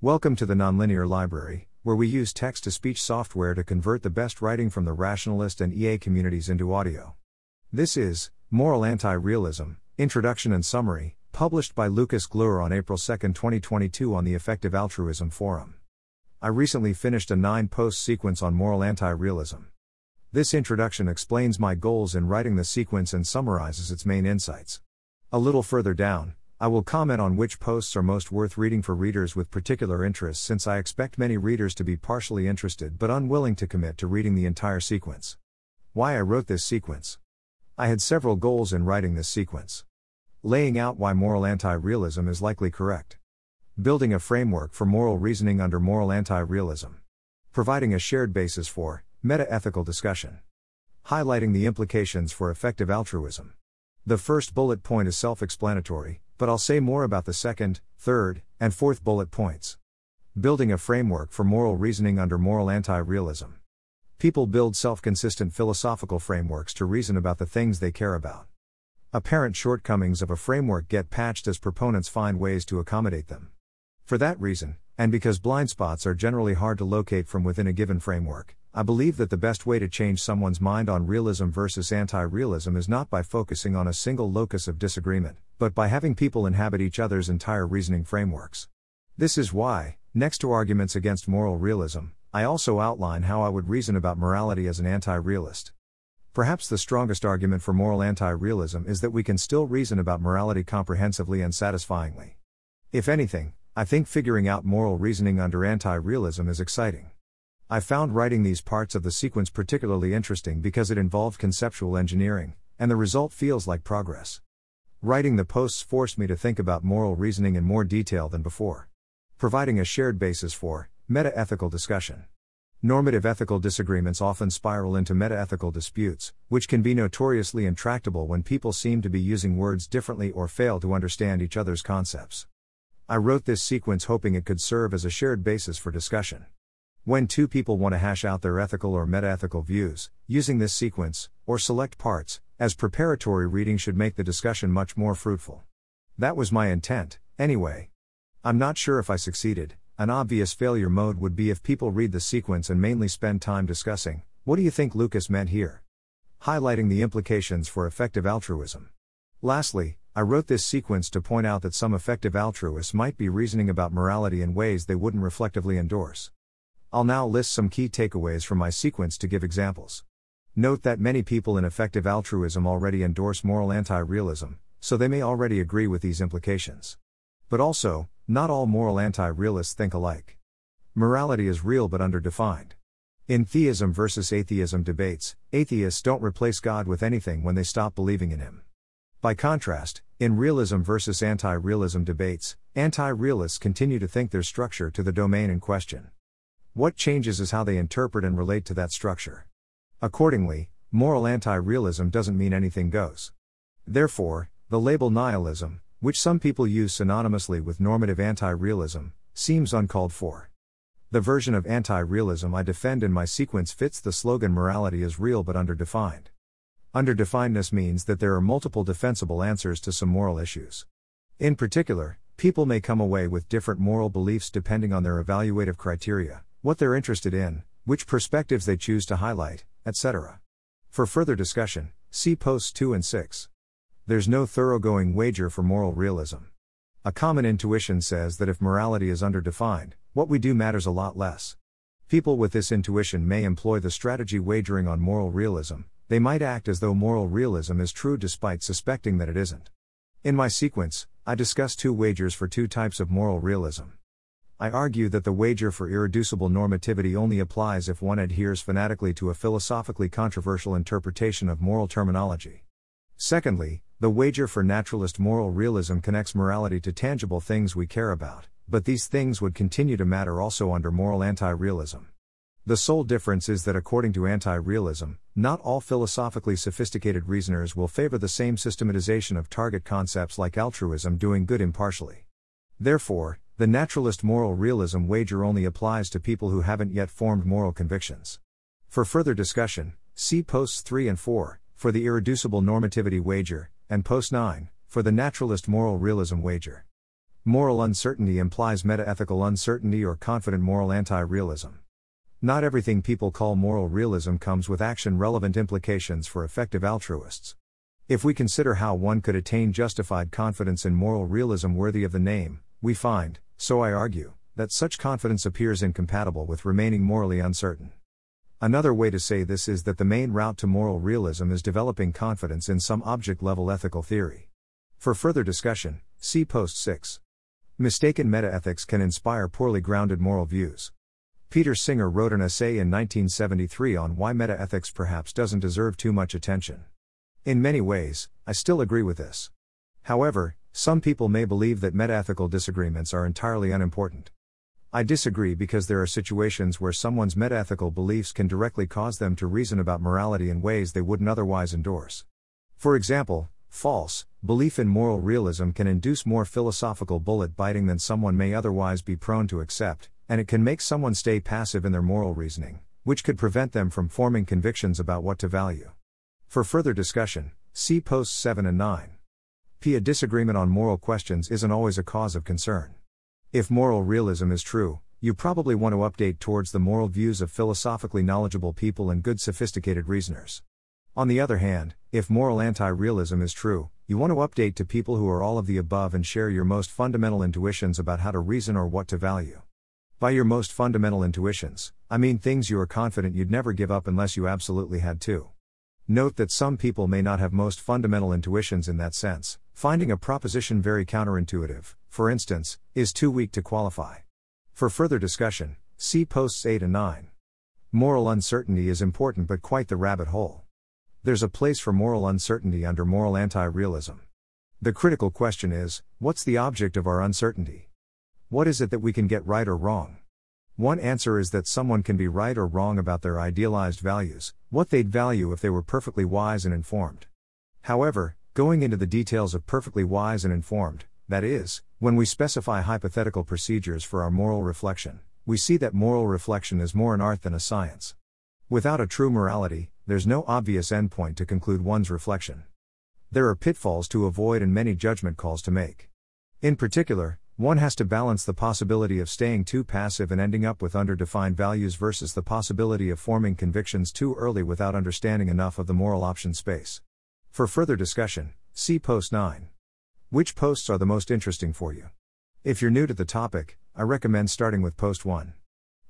Welcome to the Nonlinear Library, where we use text to speech software to convert the best writing from the rationalist and EA communities into audio. This is Moral Anti Realism Introduction and Summary, published by Lukas Gloor on April 2, 2022, on the Effective Altruism Forum. I recently finished a nine post sequence on moral anti realism. This introduction explains my goals in writing the sequence and summarizes its main insights. A little further down, I will comment on which posts are most worth reading for readers with particular interests since I expect many readers to be partially interested but unwilling to commit to reading the entire sequence. Why I wrote this sequence. I had several goals in writing this sequence. Laying out why moral anti realism is likely correct. Building a framework for moral reasoning under moral anti realism. Providing a shared basis for meta ethical discussion. Highlighting the implications for effective altruism. The first bullet point is self explanatory, but I'll say more about the second, third, and fourth bullet points. Building a framework for moral reasoning under moral anti realism. People build self consistent philosophical frameworks to reason about the things they care about. Apparent shortcomings of a framework get patched as proponents find ways to accommodate them. For that reason, and because blind spots are generally hard to locate from within a given framework, I believe that the best way to change someone's mind on realism versus anti realism is not by focusing on a single locus of disagreement, but by having people inhabit each other's entire reasoning frameworks. This is why, next to arguments against moral realism, I also outline how I would reason about morality as an anti realist. Perhaps the strongest argument for moral anti realism is that we can still reason about morality comprehensively and satisfyingly. If anything, I think figuring out moral reasoning under anti realism is exciting. I found writing these parts of the sequence particularly interesting because it involved conceptual engineering, and the result feels like progress. Writing the posts forced me to think about moral reasoning in more detail than before. Providing a shared basis for meta ethical discussion. Normative ethical disagreements often spiral into meta ethical disputes, which can be notoriously intractable when people seem to be using words differently or fail to understand each other's concepts. I wrote this sequence hoping it could serve as a shared basis for discussion. When two people want to hash out their ethical or metaethical views, using this sequence, or select parts, as preparatory reading should make the discussion much more fruitful. That was my intent, anyway. I'm not sure if I succeeded. An obvious failure mode would be if people read the sequence and mainly spend time discussing, what do you think Lukas meant here? Highlighting the implications for effective altruism. Lastly, I wrote this sequence to point out that some effective altruists might be reasoning about morality in ways they wouldn't reflectively endorse. I'll now list some key takeaways from my sequence to give examples. Note that many people in effective altruism already endorse moral anti realism, so they may already agree with these implications. But also, not all moral anti realists think alike. Morality is real but underdefined. In theism versus atheism debates, atheists don't replace God with anything when they stop believing in Him. By contrast, in realism versus anti realism debates, anti realists continue to think there's structure to the domain in question. What changes is how they interpret and relate to that structure. Accordingly, moral anti realism doesn't mean anything goes. Therefore, the label nihilism, which some people use synonymously with normative anti realism, seems uncalled for. The version of anti realism I defend in my sequence fits the slogan morality is real but underdefined. Underdefinedness means that there are multiple defensible answers to some moral issues. In particular, people may come away with different moral beliefs depending on their evaluative criteria what they're interested in, which perspectives they choose to highlight, etc. For further discussion, see posts 2 and 6. There's no thoroughgoing wager for moral realism. A common intuition says that if morality is underdefined, what we do matters a lot less. People with this intuition may employ the strategy wagering on moral realism, they might act as though moral realism is true despite suspecting that it isn't. In my sequence, I discuss two wagers for two types of moral realism. I argue that the wager for irreducible normativity only applies if one adheres fanatically to a philosophically controversial interpretation of moral terminology. Secondly, the wager for naturalist moral realism connects morality to tangible things we care about, but these things would continue to matter also under moral anti realism. The sole difference is that according to anti realism, not all philosophically sophisticated reasoners will favor the same systematization of target concepts like altruism doing good impartially. Therefore, the naturalist moral realism wager only applies to people who haven't yet formed moral convictions. For further discussion, see posts 3 and 4, for the irreducible normativity wager, and post 9, for the naturalist moral realism wager. Moral uncertainty implies metaethical uncertainty or confident moral anti realism. Not everything people call moral realism comes with action relevant implications for effective altruists. If we consider how one could attain justified confidence in moral realism worthy of the name, we find, so I argue, that such confidence appears incompatible with remaining morally uncertain. Another way to say this is that the main route to moral realism is developing confidence in some object level ethical theory. For further discussion, see Post 6. Mistaken metaethics can inspire poorly grounded moral views. Peter Singer wrote an essay in 1973 on why metaethics perhaps doesn't deserve too much attention. In many ways, I still agree with this. However, some people may believe that metaethical disagreements are entirely unimportant. I disagree because there are situations where someone's metaethical beliefs can directly cause them to reason about morality in ways they wouldn't otherwise endorse. For example, false belief in moral realism can induce more philosophical bullet biting than someone may otherwise be prone to accept, and it can make someone stay passive in their moral reasoning, which could prevent them from forming convictions about what to value. For further discussion, see posts 7 and 9. P. A disagreement on moral questions isn't always a cause of concern. If moral realism is true, you probably want to update towards the moral views of philosophically knowledgeable people and good sophisticated reasoners. On the other hand, if moral anti realism is true, you want to update to people who are all of the above and share your most fundamental intuitions about how to reason or what to value. By your most fundamental intuitions, I mean things you are confident you'd never give up unless you absolutely had to. Note that some people may not have most fundamental intuitions in that sense, finding a proposition very counterintuitive, for instance, is too weak to qualify. For further discussion, see posts 8 and 9. Moral uncertainty is important but quite the rabbit hole. There's a place for moral uncertainty under moral anti realism. The critical question is what's the object of our uncertainty? What is it that we can get right or wrong? One answer is that someone can be right or wrong about their idealized values, what they'd value if they were perfectly wise and informed. However, going into the details of perfectly wise and informed, that is, when we specify hypothetical procedures for our moral reflection, we see that moral reflection is more an art than a science. Without a true morality, there's no obvious endpoint to conclude one's reflection. There are pitfalls to avoid and many judgment calls to make. In particular, one has to balance the possibility of staying too passive and ending up with underdefined values versus the possibility of forming convictions too early without understanding enough of the moral option space. For further discussion, see Post 9. Which posts are the most interesting for you? If you're new to the topic, I recommend starting with Post 1.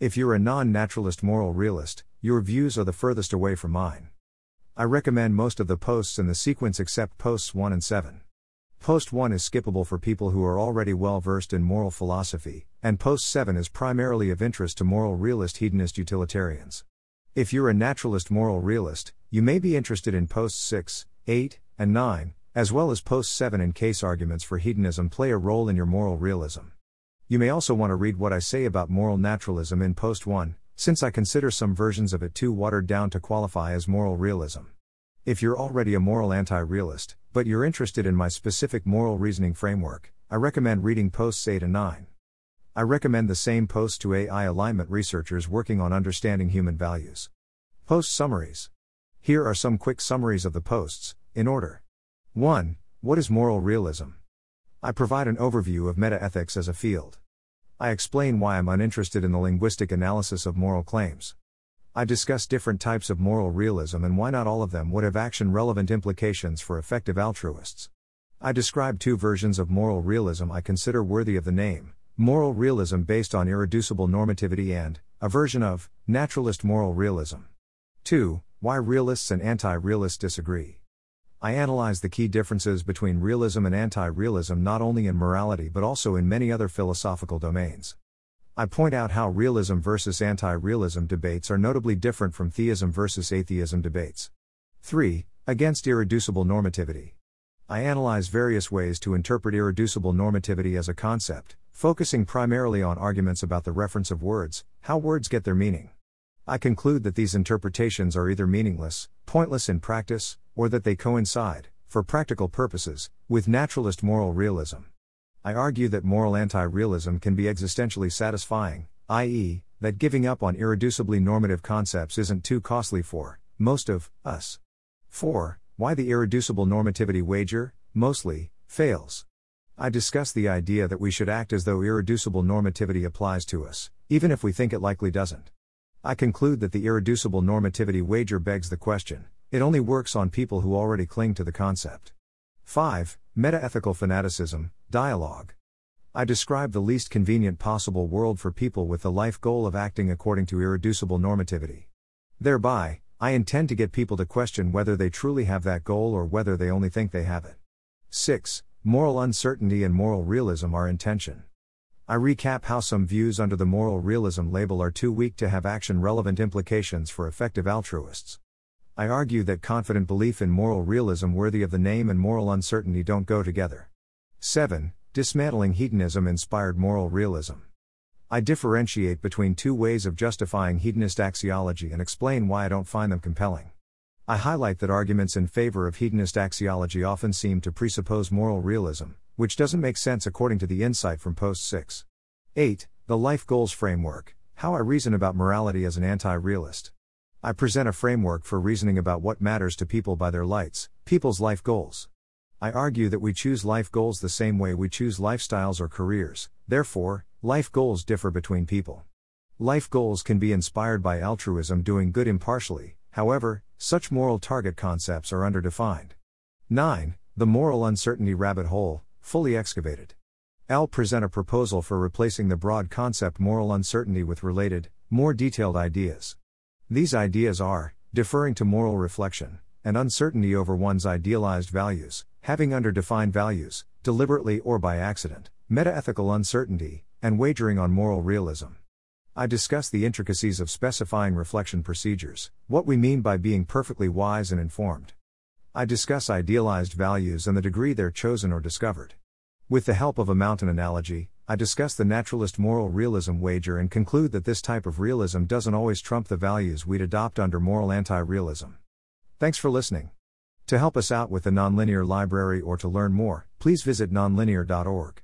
If you're a non naturalist moral realist, your views are the furthest away from mine. I recommend most of the posts in the sequence except Posts 1 and 7. Post 1 is skippable for people who are already well versed in moral philosophy, and Post 7 is primarily of interest to moral realist hedonist utilitarians. If you're a naturalist moral realist, you may be interested in Posts 6, 8, and 9, as well as Post 7 in case arguments for hedonism play a role in your moral realism. You may also want to read what I say about moral naturalism in Post 1, since I consider some versions of it too watered down to qualify as moral realism. If you're already a moral anti realist, but you're interested in my specific moral reasoning framework, I recommend reading posts 8 and 9. I recommend the same posts to AI alignment researchers working on understanding human values. Post summaries. Here are some quick summaries of the posts, in order. 1. What is moral realism? I provide an overview of metaethics as a field. I explain why I'm uninterested in the linguistic analysis of moral claims. I discuss different types of moral realism and why not all of them would have action relevant implications for effective altruists. I describe two versions of moral realism I consider worthy of the name moral realism based on irreducible normativity and a version of naturalist moral realism. 2. Why realists and anti realists disagree. I analyze the key differences between realism and anti realism not only in morality but also in many other philosophical domains. I point out how realism versus anti realism debates are notably different from theism versus atheism debates. 3. Against irreducible normativity. I analyze various ways to interpret irreducible normativity as a concept, focusing primarily on arguments about the reference of words, how words get their meaning. I conclude that these interpretations are either meaningless, pointless in practice, or that they coincide, for practical purposes, with naturalist moral realism. I argue that moral anti realism can be existentially satisfying, i.e., that giving up on irreducibly normative concepts isn't too costly for most of us. 4. Why the irreducible normativity wager, mostly, fails. I discuss the idea that we should act as though irreducible normativity applies to us, even if we think it likely doesn't. I conclude that the irreducible normativity wager begs the question it only works on people who already cling to the concept. 5. Metaethical fanaticism, dialogue. I describe the least convenient possible world for people with the life goal of acting according to irreducible normativity. Thereby, I intend to get people to question whether they truly have that goal or whether they only think they have it. 6. Moral uncertainty and moral realism are in tension. I recap how some views under the moral realism label are too weak to have action relevant implications for effective altruists. I argue that confident belief in moral realism worthy of the name and moral uncertainty don't go together. 7. Dismantling hedonism inspired moral realism. I differentiate between two ways of justifying hedonist axiology and explain why I don't find them compelling. I highlight that arguments in favor of hedonist axiology often seem to presuppose moral realism, which doesn't make sense according to the insight from Post 6. 8. The Life Goals Framework How I Reason About Morality as an Anti Realist. I present a framework for reasoning about what matters to people by their lights, people's life goals. I argue that we choose life goals the same way we choose lifestyles or careers, therefore, life goals differ between people. Life goals can be inspired by altruism doing good impartially, however, such moral target concepts are underdefined. 9. The moral uncertainty rabbit hole, fully excavated. I'll present a proposal for replacing the broad concept moral uncertainty with related, more detailed ideas. These ideas are deferring to moral reflection, and uncertainty over one's idealized values, having underdefined values, deliberately or by accident, metaethical uncertainty, and wagering on moral realism. I discuss the intricacies of specifying reflection procedures, what we mean by being perfectly wise and informed. I discuss idealized values and the degree they're chosen or discovered. With the help of a mountain analogy, I discuss the naturalist moral realism wager and conclude that this type of realism doesn't always trump the values we'd adopt under moral anti realism. Thanks for listening. To help us out with the Nonlinear Library or to learn more, please visit nonlinear.org.